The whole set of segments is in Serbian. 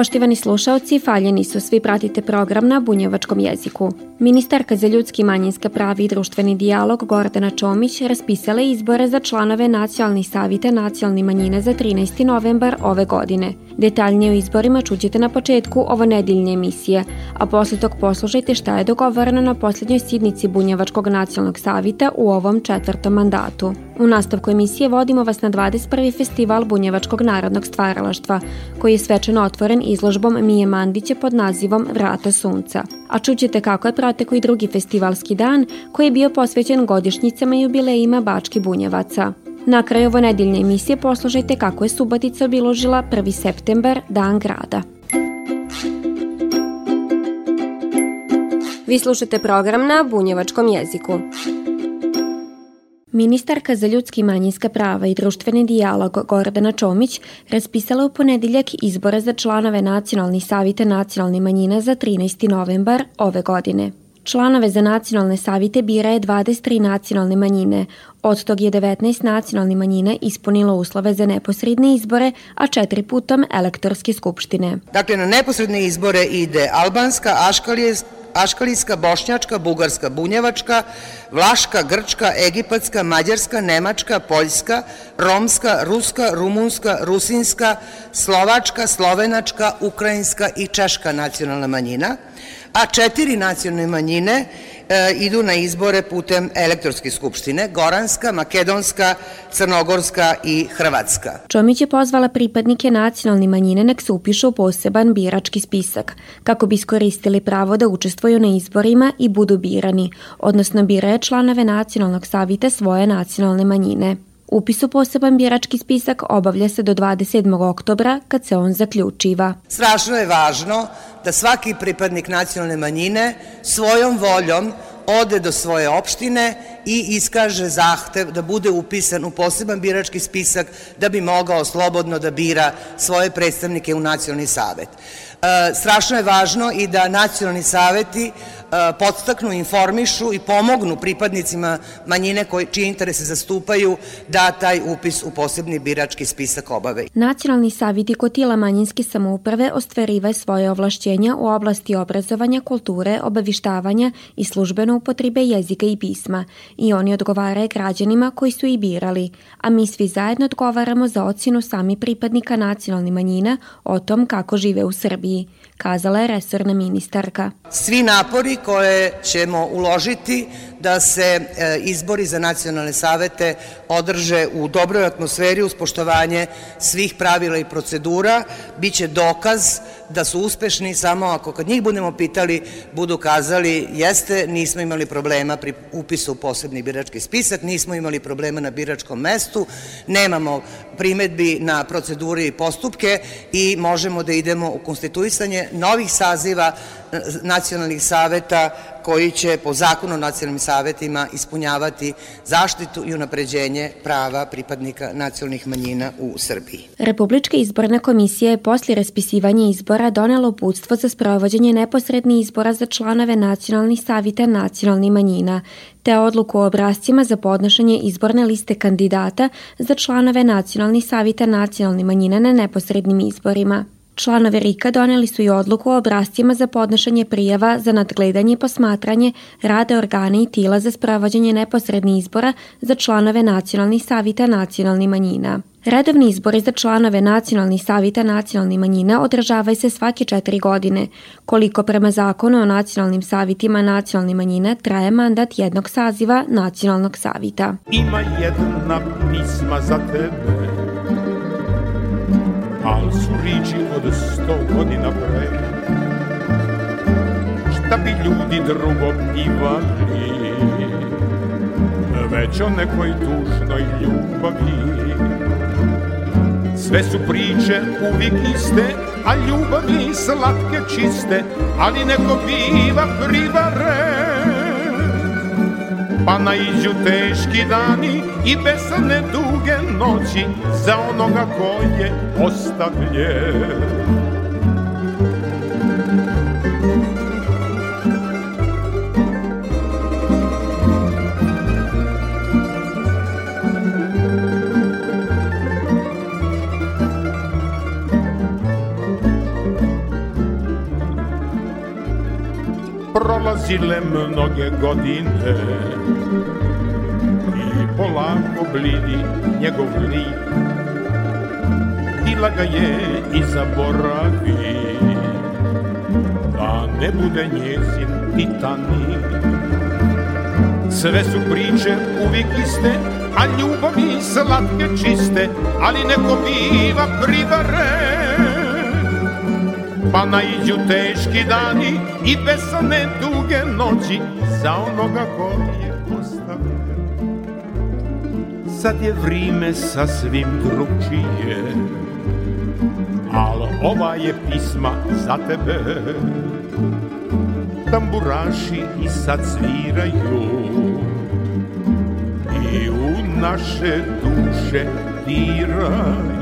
Poštivani slušaoci, faljeni su svi pratite program na bunjevačkom jeziku. Ministarka za ljudski manjinska pravi i društveni dijalog Gordana Čomić raspisala izbore za članove nacionalnih savita nacionalnih manjine za 13. novembar ove godine. Detaljnije o izborima čućete na početku ovo nedeljne emisije, a posle tog poslušajte šta je dogovoreno na posljednjoj sidnici Bunjevačkog nacionalnog savita u ovom četvrtom mandatu. U nastavku emisije vodimo vas na 21. festival Bunjevačkog narodnog stvaralaštva, koji je svečano otvoren izložbom Mije Mandića pod nazivom Vrata sunca. A čućete kako je proteko i drugi festivalski dan koji je bio posvećen godišnjicama i jubilejima Bački Bunjevaca. Na kraju ovo nedeljne emisije poslušajte kako je Subotica obiložila 1. september, Dan grada. Vi slušate program na bunjevačkom jeziku. Ministarka za ljudski manjinska prava i društveni dijalog Gordana Čomić raspisala u ponedeljak izbore za članove nacionalnih savita nacionalnih manjina za 13. novembar ove godine. Članove za nacionalne savite bira je 23 nacionalne manjine, od tog je 19 nacionalnih manjina ispunilo uslove za neposredne izbore, a četiri putom elektorske skupštine. Dakle, na neposredne izbore ide albanska, aškalijska, aškalijska, bošnjačka, bugarska, bunjevačka, vlaška, grčka, egipatska, mađarska, nemačka, poljska, romska, ruska, rumunska, rusinska, slovačka, slovenačka, ukrajinska i češka nacionalna manjina, a četiri nacionalne manjine idu na izbore putem elektronske skupštine, Goranska, Makedonska, Crnogorska i Hrvatska. Čomić je pozvala pripadnike nacionalne manjine nek se upišu u poseban birački spisak, kako bi iskoristili pravo da učestvuju na izborima i budu birani, odnosno biraje članove nacionalnog savita svoje nacionalne manjine. Upis u poseban birački spisak obavlja se do 27. oktobra kad se on zaključiva. Strašno je važno da svaki pripadnik nacionalne manjine svojom voljom ode do svoje opštine i iskaže zahtev da bude upisan u poseban birački spisak da bi mogao slobodno da bira svoje predstavnike u nacionalni savet. E, strašno je važno i da nacionalni saveti podstaknu, informišu i pomognu pripadnicima manjine koji, čije interese zastupaju da taj upis u posebni birački spisak obave. Nacionalni saviti kod tijela manjinske samouprave ostvarivaju svoje ovlašćenja u oblasti obrazovanja, kulture, obavištavanja i službene upotrebe jezika i pisma i oni odgovaraju građanima koji su i birali, a mi svi zajedno odgovaramo za ocenu sami pripadnika nacionalnih manjina o tom kako žive u Srbiji, kazala je resorna ministarka. Svi napori koje ćemo uložiti da se e, izbori za nacionalne savete održe u dobroj atmosferi uz poštovanje svih pravila i procedura, biće dokaz da su uspešni samo ako kad njih budemo pitali budu kazali jeste, nismo imali problema pri upisu u posebni birački spisak, nismo imali problema na biračkom mestu, nemamo primetbi na procedure i postupke i možemo da idemo u konstituisanje novih saziva e, nacionalnih saveta koji će po zakonu o nacionalnim savetima ispunjavati zaštitu i unapređenje prava pripadnika nacionalnih manjina u Srbiji. Republička izborna komisija je posle raspisivanja izbora donela uputstvo za sprovođenje neposrednih izbora za članove nacionalnih savita nacionalnih manjina, te odluku o obrazcima za podnošenje izborne liste kandidata za članove nacionalnih savita nacionalnih manjina na neposrednim izborima. Članovi RIKA doneli su i odluku o obrazcima za podnošenje prijava za nadgledanje i posmatranje rade organa i tila za spravođenje neposrednih izbora za članove nacionalnih savita nacionalnih manjina. Redovni izbori za članove nacionalnih savita nacionalnih manjina održavaju se svake četiri godine, koliko prema zakonu o nacionalnim savitima nacionalnih manjina traje mandat jednog saziva nacionalnog savita. Ima jedna pisma za tebe al su riči od sto godina pre. Šta bi ljudi drugo pivali Već o nekoj tužnoj ljubavi. Sve su priče uvijek iste, a ljubavi slatke čiste, ali neko biva privaren. Pa naiđu teški dani i besane duge noći za onoga ko je ostavljen. prolazile mnoge godine i polako blidi njegov lik. Tila ga je i zaboravi. Da ne bude njezin titanik Sve su priče uvijek iste, a ljubavi slatke čiste, ali neko biva privaren Pa naiđu teški dani i besane duge noći Za onoga ko je Sad je vrime sasvim drugčije. Al ova je pisma za tebe. Tamburaši i sad sviraju. I u naše duše diraju.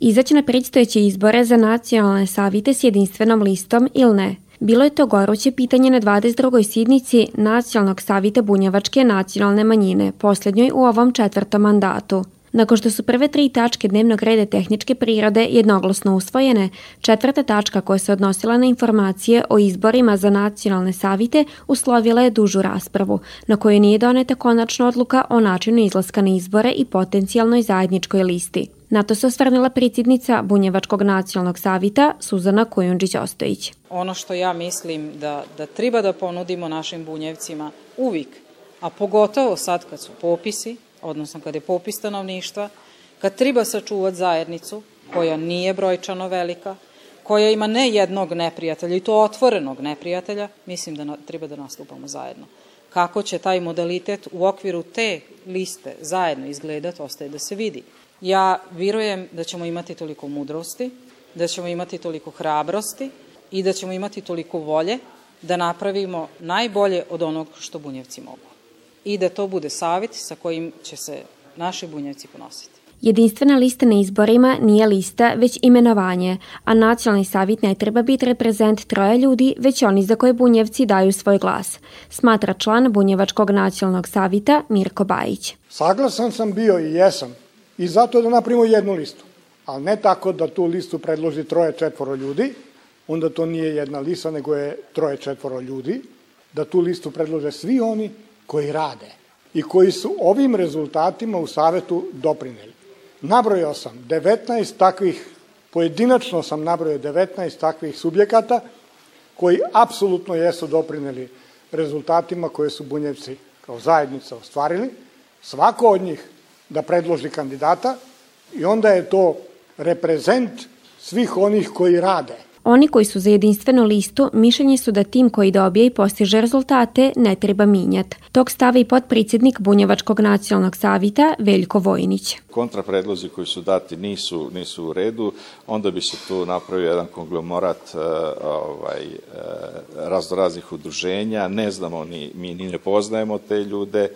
Izaći na predstojeće izbore za nacionalne savite s jedinstvenom listom ili ne? Bilo je to goruće pitanje na 22. sidnici Nacionalnog savita Bunjevačke nacionalne manjine, posljednjoj u ovom četvrtom mandatu. Nakon što su prve tri tačke dnevnog reda tehničke prirode jednoglasno usvojene, četvrta tačka koja se odnosila na informacije o izborima za nacionalne savite uslovila je dužu raspravu, na kojoj nije doneta konačna odluka o načinu izlaska na izbore i potencijalnoj zajedničkoj listi. Na to se osvrnila predsjednica Bunjevačkog nacionalnog savita Suzana Kujundžić-Ostojić. Ono što ja mislim da, da treba da ponudimo našim bunjevcima uvijek, a pogotovo sad kad su popisi, odnosno kad je popis stanovništva, kad treba sačuvati zajednicu koja nije brojčano velika, koja ima ne jednog neprijatelja i to otvorenog neprijatelja, mislim da treba da nastupamo zajedno. Kako će taj modalitet u okviru te liste zajedno izgledati, ostaje da se vidi. Ja virujem da ćemo imati toliko mudrosti, da ćemo imati toliko hrabrosti i da ćemo imati toliko volje da napravimo najbolje od onog što bunjevci mogu. I da to bude savjet sa kojim će se naši bunjevci ponositi. Jedinstvena lista na izborima nije lista, već imenovanje, a nacionalni savjet ne treba biti reprezent troje ljudi, već oni za koje bunjevci daju svoj glas, smatra član Bunjevačkog nacionalnog savita Mirko Bajić. Saglasan sam bio i jesam i zato da napravimo jednu listu, ali ne tako da tu listu predloži troje četvoro ljudi, onda to nije jedna lista, nego je troje četvoro ljudi, da tu listu predlože svi oni koji rade i koji su ovim rezultatima u Savetu doprineli. Nabrojao sam 19 takvih, pojedinačno sam nabrojao 19 takvih subjekata koji apsolutno jesu doprineli rezultatima koje su Bunjevci kao zajednica ostvarili. Svako od njih da predloži kandidata i onda je to reprezent svih onih koji rade. Oni koji su za jedinstvenu listu mišljenje su da tim koji dobije i postiže rezultate ne treba minjat. Tog stava i potpredsjednik Bunjevačkog nacionalnog savita Veljko Vojnić. Kontrapredlozi koji su dati nisu, nisu u redu, onda bi se tu napravio jedan konglomerat uh, ovaj, uh, raznoraznih udruženja, ne znamo, ni, mi ni ne poznajemo te ljude, E,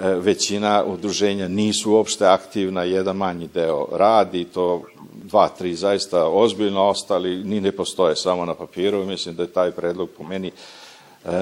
većina udruženja nisu uopšte aktivna, jedan manji deo radi, to dva, tri zaista ozbiljno ostali, ni ne postoje samo na papiru, mislim da je taj predlog po meni E,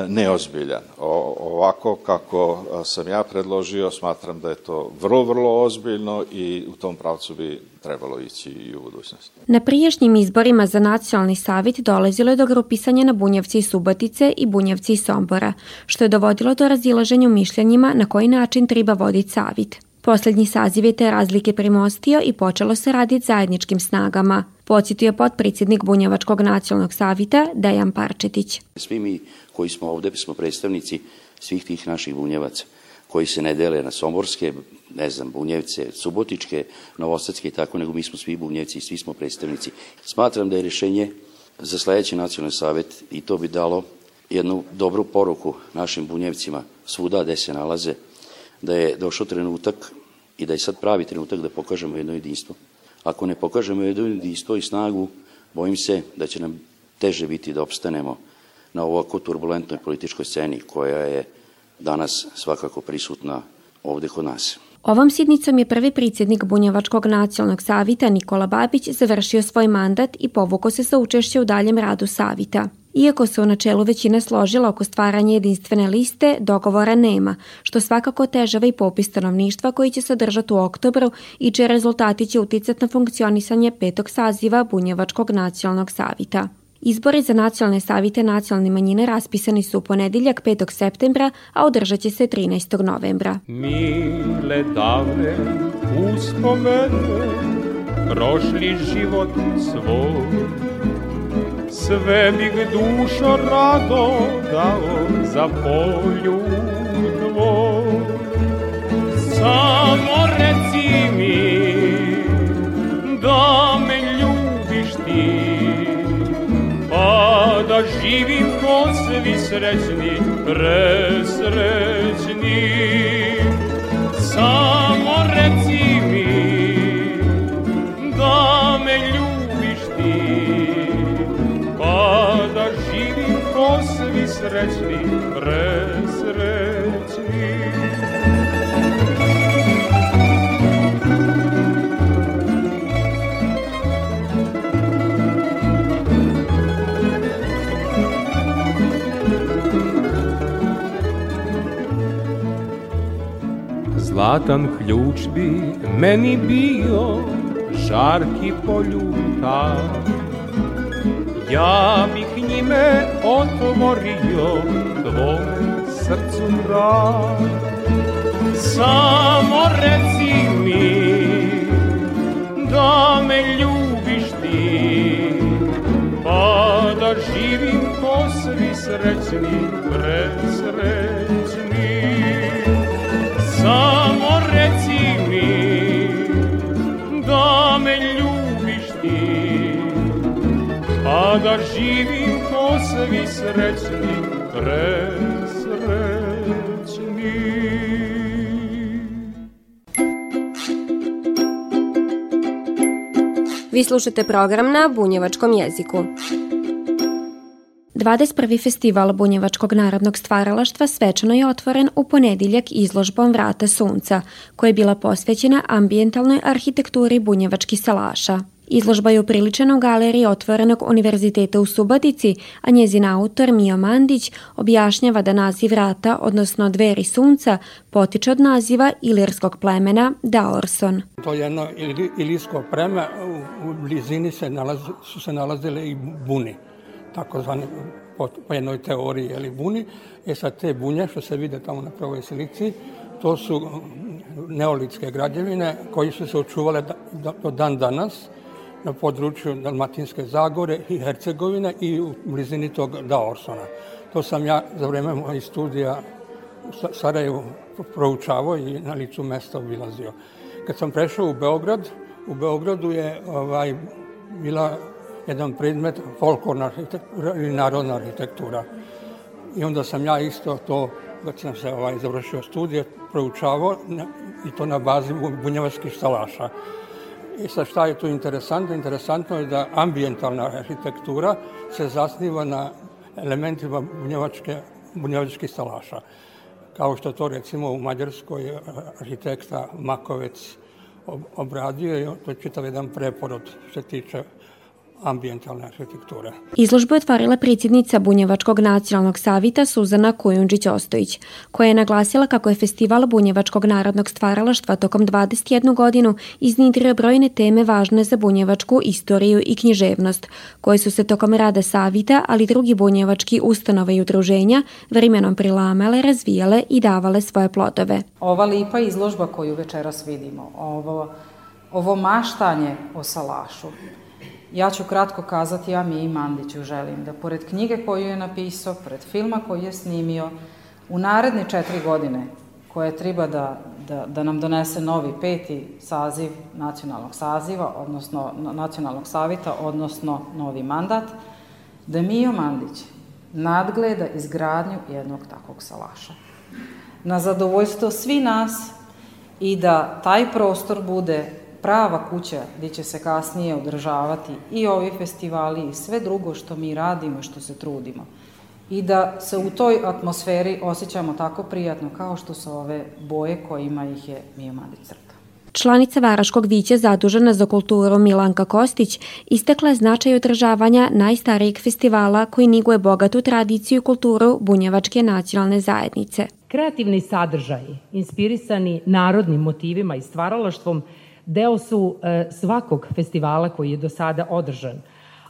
neozbiljan. O, ovako kako e, sam ja predložio, smatram da je to vrlo, vrlo ozbiljno i u tom pravcu bi trebalo ići i u budućnosti. Na prijašnjim izborima za nacionalni savjet dolazilo je do grupisanja na Bunjevci i Subotice i Bunjevci i Sombora, što je dovodilo do razilaženja u mišljenjima na koji način treba voditi savjet. Poslednji saziv je te razlike primostio i počelo se raditi zajedničkim snagama, podsjetio potpredsjednik Bunjevačkog nacionalnog savita Dejan Parčetić. Svi mi koji smo ovde smo predstavnici svih tih naših bunjevaca koji se ne dele na somborske, ne znam, bunjevce, subotičke, novosadske i tako, nego mi smo svi bunjevci i svi smo predstavnici. Smatram da je rešenje za sledeći nacionalni savet i to bi dalo jednu dobru poruku našim bunjevcima svuda gde se nalaze, da je došao trenutak i da je sad pravi trenutak da pokažemo jedno jedinstvo. Ako ne pokažemo jedno jedinstvo i snagu, bojim se da će nam teže biti da opstanemo na ovako turbulentnoj političkoj sceni koja je danas svakako prisutna ovde kod nas. Ovom sidnicom je prvi predsjednik Bunjevačkog nacionalnog savita Nikola Babić završio svoj mandat i povukao se sa učešće u daljem radu savita. Iako se u načelu većina složila oko stvaranja jedinstvene liste, dogovora nema, što svakako težava i popis stanovništva koji će se održati u oktobru i čije rezultati će uticati na funkcionisanje petog saziva Bunjevačkog nacionalnog savita. Izbori za nacionalne savite nacionalne manjine raspisani su u ponedjeljak 5. septembra, a održat će se 13. novembra. Mile davne uspomene, prošli život svoj, sve bih dušo rado dao za polju tvoj. Samo reci mi da me ljubiš ti, pa da živim ko svi srećni, presrećni. Samo reci svi srećni, presrećni. Zlatan ključ bi meni bio žarki poljuta Ja bih njime otvorio tvome srcu vrat Samo reci mi da me ljubiš ti? Pa da živim ko svi srećni, presrećni. Samo reci mi da me ljubiš ti? A da živim svi srećni, presrećni Vi slušate program na bunjevačkom jeziku. 21. festival Bunjevačkog narodnog stvaralaštva svečano je otvoren u ponedjeljak izložbom Vrata sunca, koja je bila posvećena ambijentalnoj arhitekturi bunjevačkih salaša. Izložba je upriličena u galeriji Otvorenog univerziteta u Subotici, a njezin autor Mio Mandić objašnjava da naziv vrata, odnosno dveri sunca, potiče od naziva ilirskog plemena Daorson. To je jedno ilirsko pleme, u blizini se nalaz, su se nalazile i buni, takozvani po, po jednoj teoriji, ili buni. E sad te bunje, što se vide tamo na prvoj slici, to su neolitske građevine koji su se očuvale do dan danas, na području Dalmatinske Zagore i Hercegovine i u blizini tog Daorsona. To sam ja za vreme mojih studija u Sarajevu proučavao i na licu mesta obilazio. Kad sam prešao u Beograd, u Beogradu je ovaj, bila jedan predmet folklorna arhitektura ili narodna arhitektura. I onda sam ja isto to, kad sam se ovaj, završio studije, proučavao i to na bazi bunjevačkih stalaša. I sad šta je tu interesantno? Interesantno je da ambijentalna arhitektura se zasniva na elementima bunjevačke, bunjevačkih stalaša. Kao što to recimo u Mađarskoj arhitekta Makovec obradio, to je čitav jedan preporod što se tiče ambijentalne arhitekture. Izložbu je otvorila predsjednica Bunjevačkog nacionalnog savita Suzana Kujundžić-Ostojić, koja je naglasila kako je festival Bunjevačkog narodnog stvaralaštva tokom 21 godinu iznidrio brojne teme važne za bunjevačku istoriju i književnost, koje su se tokom rada savita, ali drugi bunjevački ustanove i udruženja vremenom prilamale, razvijale i davale svoje plodove. Ova lipa izložba koju večeras vidimo, ovo, ovo maštanje o salašu, Ja ću kratko kazati, ja mi i Mandiću želim da pored knjige koju je napisao, pored filma koji je snimio, u naredne četiri godine koje treba da, da, da nam donese novi peti saziv nacionalnog saziva, odnosno nacionalnog savita, odnosno novi mandat, da Mio Mandić nadgleda izgradnju jednog takvog salaša. Na zadovoljstvo svi nas i da taj prostor bude prava kuća gde će se kasnije održavati i ovi festivali i sve drugo što mi radimo što se trudimo. I da se u toj atmosferi osjećamo tako prijatno kao što su ove boje kojima ih je Mio Mandić crta. Članica Varaškog vića zadužena za kulturu Milanka Kostić istekla je značaj održavanja najstarijeg festivala koji niguje bogatu tradiciju i kulturu Bunjevačke nacionalne zajednice. Kreativni sadržaji, inspirisani narodnim motivima i stvaralaštvom, deo su e, svakog festivala koji je do sada održan.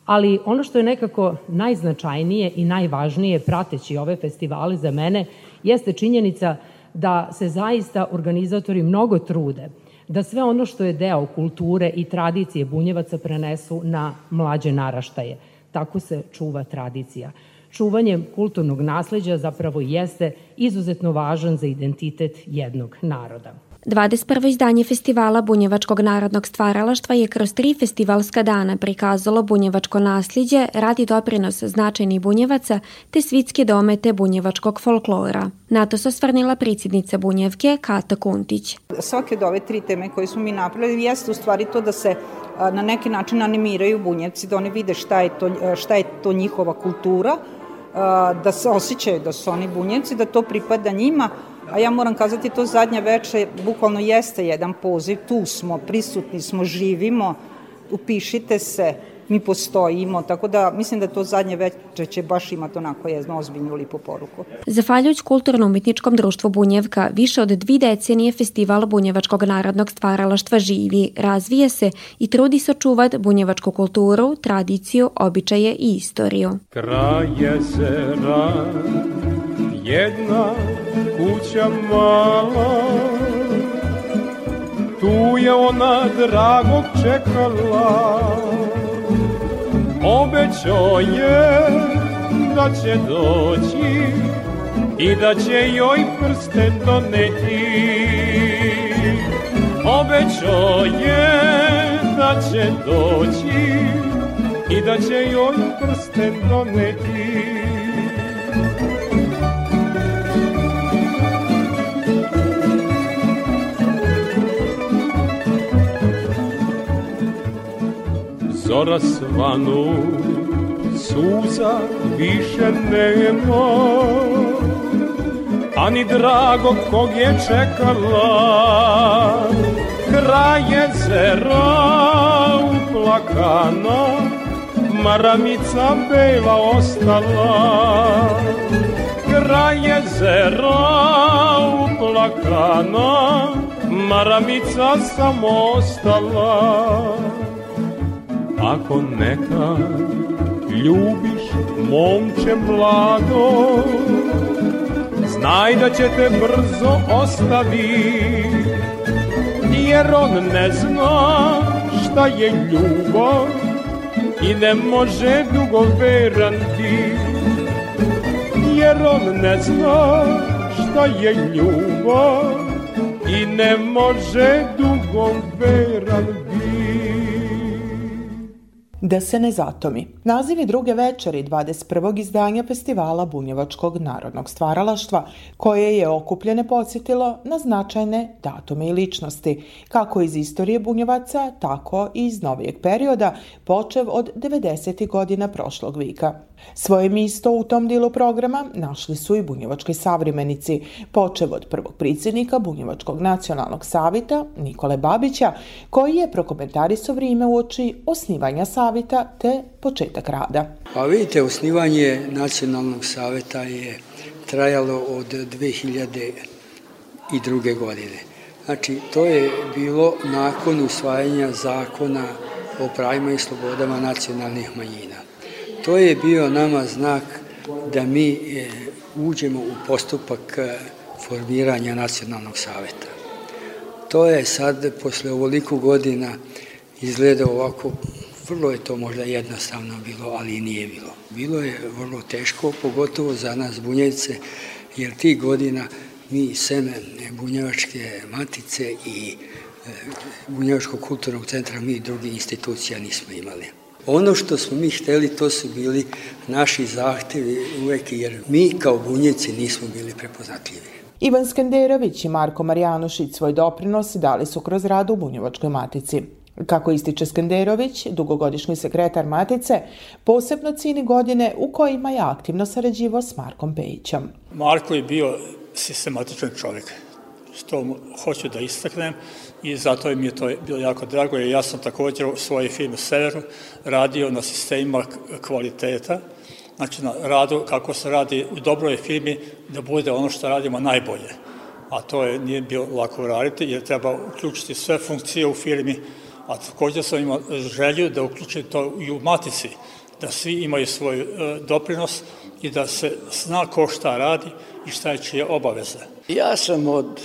Ali ono što je nekako najznačajnije i najvažnije prateći ove festivale za mene jeste činjenica da se zaista organizatori mnogo trude da sve ono što je deo kulture i tradicije bunjevaca prenesu na mlađe naraštaje. Tako se čuva tradicija. Čuvanje kulturnog nasleđa zapravo jeste izuzetno važan za identitet jednog naroda. 21. izdanje festivala Bunjevačkog narodnog stvaralaštva je kroz tri festivalska dana prikazalo bunjevačko nasljeđe, radi doprinos značajnih bunjevaca te svitske domete bunjevačkog folklora. Na to se osvrnila predsjednica Bunjevke Kata Kuntić. Svake od ove tri teme koje smo mi napravili jeste u stvari to da se na neki način animiraju bunjevci, da oni vide šta je to, šta je to njihova kultura, da se osjećaju da su oni bunjevci, da to pripada njima, a ja moram kazati to zadnje veče bukvalno jeste jedan poziv, tu smo, prisutni smo, živimo, upišite se, mi postojimo, tako da mislim da to zadnje veče će baš imati onako jednu ozbiljnu lipu poruku. Zahvaljujući kulturno-umetničkom društvu Bunjevka, više od dvi decenije festival Bunjevačkog narodnog stvaralaštva živi, razvija se i trudi se očuvat bunjevačku kulturu, tradiciju, običaje i istoriju. Kraj jezera, jedna kuća mala, tu je ona dragog čekala, Obećao je da će doći i da će joj prsten doneti. Obećao je da će doći i da će joj prsten doneti. Zora svanu, suza više nema, a ni drago kog je čekala, kraj jezera uplakana, maramica bela ostala. Kraj jezera uplakana, maramica samo ostala. Ako neka ljubiš momče mlado Znaj da će te brzo ostavi Jer on ne zna šta je ljubav I ne može dugo veran ti Jer on ne zna šta je ljubav I ne može dugo veran Da se ne zatomi. Naziv je druge večeri 21. izdanja festivala Bunjevačkog narodnog stvaralaštva, koje je okupljene podsjetilo na značajne datume i ličnosti, kako iz istorije Bunjevaca, tako i iz novijeg perioda, počev od 90. godina prošlog vika. Svoje misto u tom dilu programa našli su i bunjevački savremenici, počev od prvog predsjednika Bunjevačkog nacionalnog savita Nikole Babića, koji je prokomentarisao vrijeme u oči osnivanja savita te početak rada. Pa vidite, osnivanje nacionalnog saveta je trajalo od 2002. godine. Znači, to je bilo nakon usvajanja zakona o pravima i slobodama nacionalnih manjina. To je bio nama znak da mi e, uđemo u postupak e, formiranja nacionalnog saveta. To je sad, posle ovoliko godina, izgleda ovako, vrlo je to možda jednostavno bilo, ali nije bilo. Bilo je vrlo teško, pogotovo za nas bunjevce, jer tih godina mi seme bunjevačke matice i e, Bunjevačkog kulturnog centra, mi drugi institucija nismo imali. Ono što smo mi hteli, to su bili naši zahtevi uvek, jer mi kao bunjevci nismo bili prepoznatljivi. Ivan Skenderović i Marko Marjanušić svoj doprinos dali su kroz rad u Bunjevačkoj matici. Kako ističe Skenderović, dugogodišnji sekretar Matice, posebno cini godine u kojima je aktivno sarađivo s Markom Pejićem. Marko je bio sistematičan čovjek, što hoću da istaknem i zato mi je to bilo jako drago, jer ja sam također u svojoj firmi Severu radio na sistemima kvaliteta, znači na radu kako se radi u dobroj firmi da bude ono što radimo najbolje. A to je, nije bilo lako raditi jer treba uključiti sve funkcije u firmi, a također sam imao želju da uključim to i u matici, da svi imaju svoj e, doprinos i da se zna ko šta radi i šta je čije obaveze. Ja sam od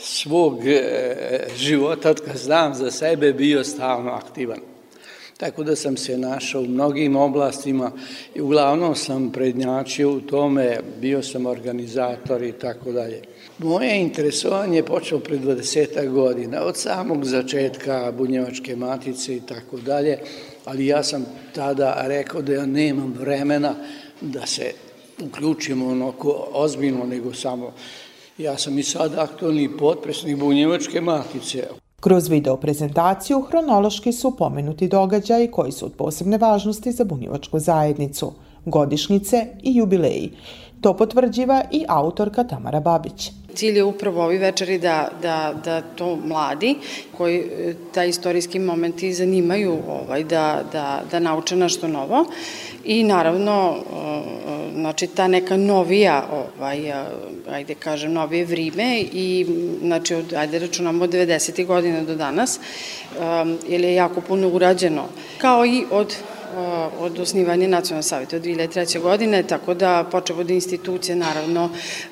svog e, života, od kad znam za sebe, bio stalno aktivan. Tako da sam se našao u mnogim oblastima i uglavnom sam prednjačio u tome, bio sam organizator i tako dalje. Moje interesovanje je počelo pred 20 godina, od samog začetka Bunjevačke matice i tako dalje, ali ja sam tada rekao da ja nemam vremena da se uključim onako ozbiljno, nego samo ja sam i sad aktualni potpresnik Bunjevačke matice. Kroz video prezentaciju hronološki su pomenuti događaji koji su od posebne važnosti za bunjevačku zajednicu, godišnjice i jubileji. To potvrđiva i autorka Tamara Babić cilj je upravo ovi večeri da, da, da to mladi koji e, taj istorijski momenti zanimaju ovaj, da, da, da nauče nešto novo i naravno znači ta neka novija ovaj, ajde kažem novije vrime i znači od, ajde računamo od 90. godina do danas um, jer je jako puno urađeno kao i od od osnivanja nacionalnog savjeta od 2003. godine, tako da počeo od institucije, naravno,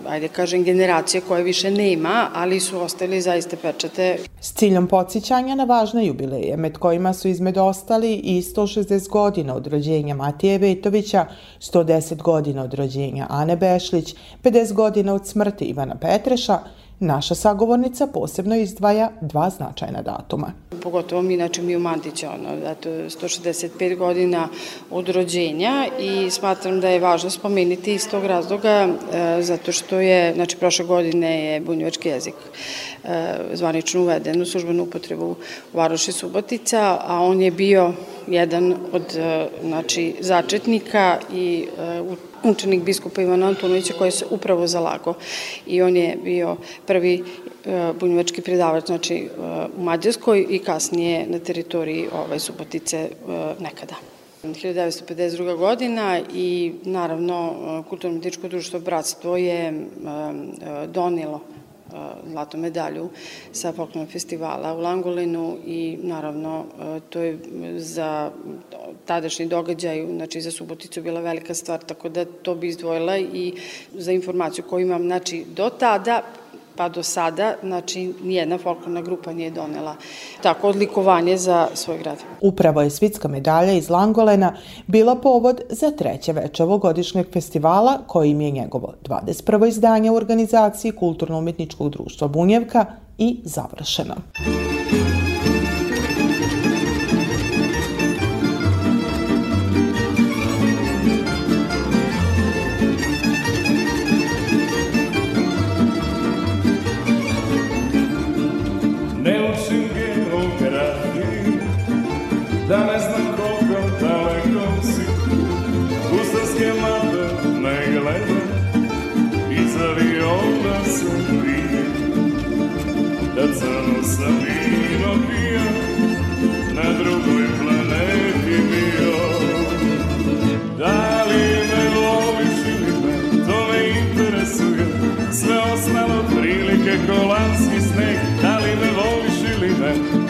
ajde kažem, generacije koje više nema, ali su ostali zaiste pečate. S ciljom podsjećanja na važne jubileje, med kojima su izmed ostali i 160 godina od rođenja Matije Vetovića, 110 godina od rođenja Ane Bešlić, 50 godina od smrti Ivana Petreša, Naša sagovornica posebno izdvaja dva značajna datuma. Pogotovo mi, znači mi u Mandića, ono, eto, 165 godina od rođenja i smatram da je važno spomenuti iz tog razloga e, zato što je, znači prošle godine je bunjevački jezik e, zvanično uveden u službenu upotrebu u Varoši Subotica, a on je bio jedan od e, znači, začetnika i e, učenik biskupa Ivana Antunovića koji se upravo zalago i on je bio prvi e, bunjevački predavač znači, u Mađarskoj i kasnije na teritoriji ovaj, Subotice nekada. 1952. godina i naravno Kulturno-metičko društvo Bratstvo je donilo zlatnu medalju sa folklornog festivala u Langolinu i naravno to je za tadašnji događaj, znači za Suboticu bila velika stvar, tako da to bi izdvojila i za informaciju koju imam, znači do tada pa do sada, znači, nijedna folklorna grupa nije donela tako odlikovanje za svoj grad. Upravo je svitska medalja iz Langolena bila povod za treće veče ovogodišnjeg festivala, kojim je njegovo 21. izdanje u organizaciji Kulturno-umetničkog društva Bunjevka i završeno. kolanski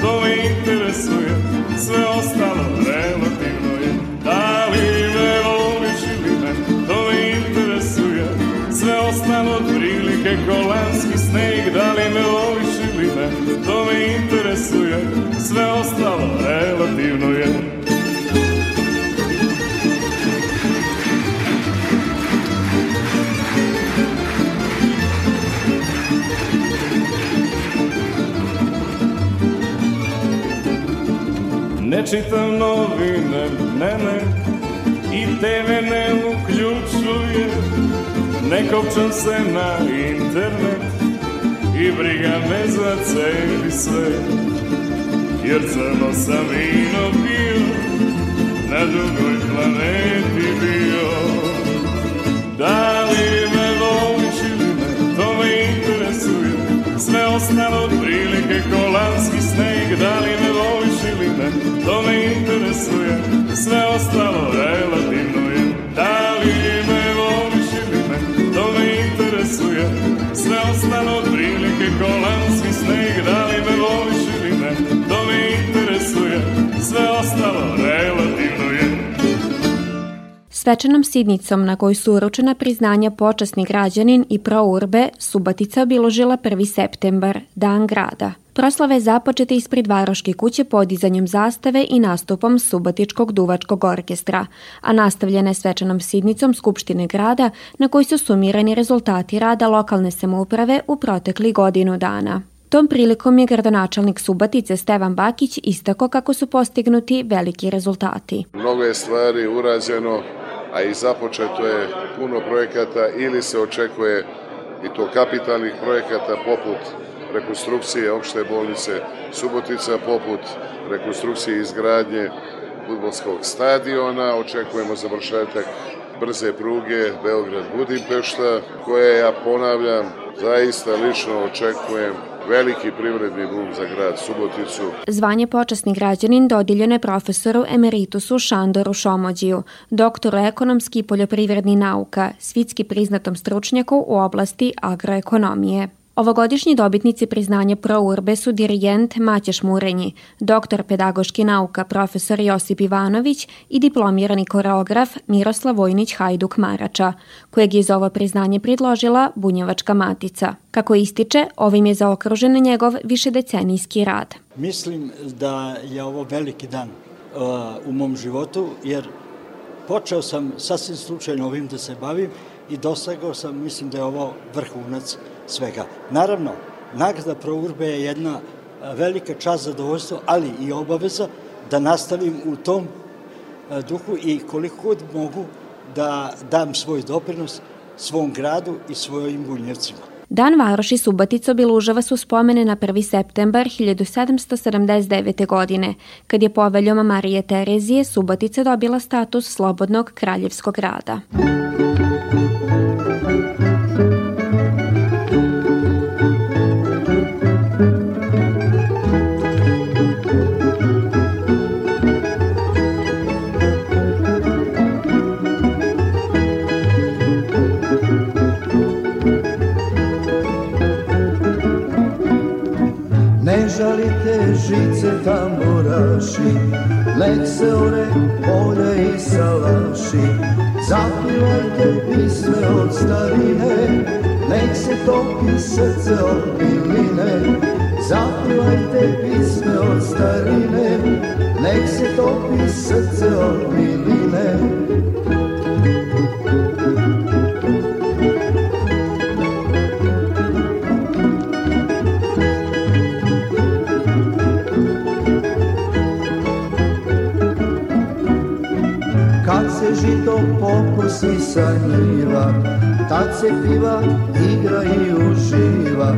to me interesuje, sve ostalo relativno je. Da li me voliš ili ne, to me interesuje, sve ostalo prilike kolanski sneg, da li me voliš ili ne, to me interesuje, sve ostalo relativno je. Ne čitam novine, ne, ne, i TV ne uključuje, ne kopčam se na internet. I briga me za celi svet, jer crno sam vino pio, na drugoj planeti bio. Da li me voliš ili ne, to me interesuje, sve ostalo prilike kolanski sneg, da li me voliš ili ne, to me interesuje, sve ostalo relativno je. Da li me voliš ili ne, to me interesuje, sve ostalo prilike kolanski sneg, da li me voliš ili ne, to me interesuje, sve ostalo relativno je. Svečanom sidnicom na kojoj su uručena priznanja počasni građanin i prourbe Subatica obiložila 1. septembar, dan grada. Proslava je započeta ispred Varoške kuće podizanjem zastave i nastupom Subatičkog duvačkog orkestra, a nastavljena je svečanom sidnicom Skupštine grada na kojoj su sumirani rezultati rada lokalne samouprave u protekli godinu dana. Tom prilikom je gradonačelnik Subatice Stevan Bakić istako kako su postignuti veliki rezultati. Mnogo je stvari urađeno, a i započeto je puno projekata ili se očekuje i to kapitalnih projekata poput rekonstrukcije opšte bolnice Subotica, poput rekonstrukcije izgradnje futbolskog stadiona, očekujemo završetak brze pruge Beograd-Budimpešta, koje ja ponavljam, zaista lično očekujem veliki privredni bum za grad Suboticu. Zvanje počasni građanin dodiljeno je profesoru emeritusu Šandoru Šomođiju, doktoru ekonomski i poljoprivredni nauka, svitski priznatom stručnjaku u oblasti agroekonomije. Ovogodišnji dobitnici priznanja Pro Urbe su dirigent Maćeš Murenji, doktor pedagoški nauka profesor Josip Ivanović i diplomirani koreograf Miroslav Vojnić Hajduk Marača, kojeg je za ovo priznanje predložila Bunjevačka matica. Kako ističe, ovim je zaokružen njegov višedecenijski rad. Mislim da je ovo veliki dan uh, u mom životu, jer počeo sam sasvim slučajno ovim da se bavim i dosegao sam, mislim da je ovo vrhunac svega. Naravno, nagrada Prourbe je jedna velika čast, zadovoljstvo, ali i obaveza da nastavim u tom duhu i koliko god mogu da dam svoj doprinos svom gradu i svojim bunjevcima. Dan Varoši Subatica obilužava su spomene na 1. septembar 1779. godine, kad je poveljom Marije Terezije Subatica dobila status slobodnog kraljevskog grada. žalite žice tamburaši, nek se ore polja i salaši. Zapivajte pisme od starine, nek se topi srce od miline. Zapivajte pisme od starine, nek se topi srce od miline. Pokosi sa njiva, tad se piva, igra i uživa.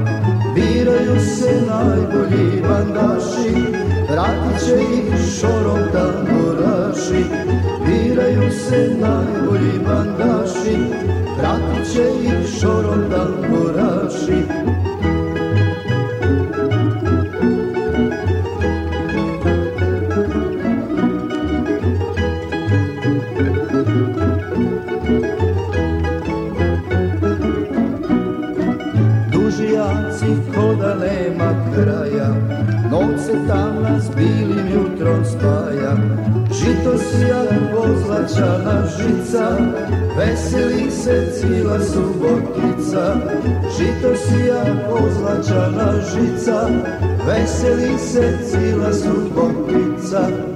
Biraju se najbolji bandaši, vratit će ih šorom tamburaši. Biraju se najbolji bandaši, vratit će ih šorom tamburaši. Žica, veseli se cijela subotica. Žito sija pozlačana žica, veseli se cijela subotica.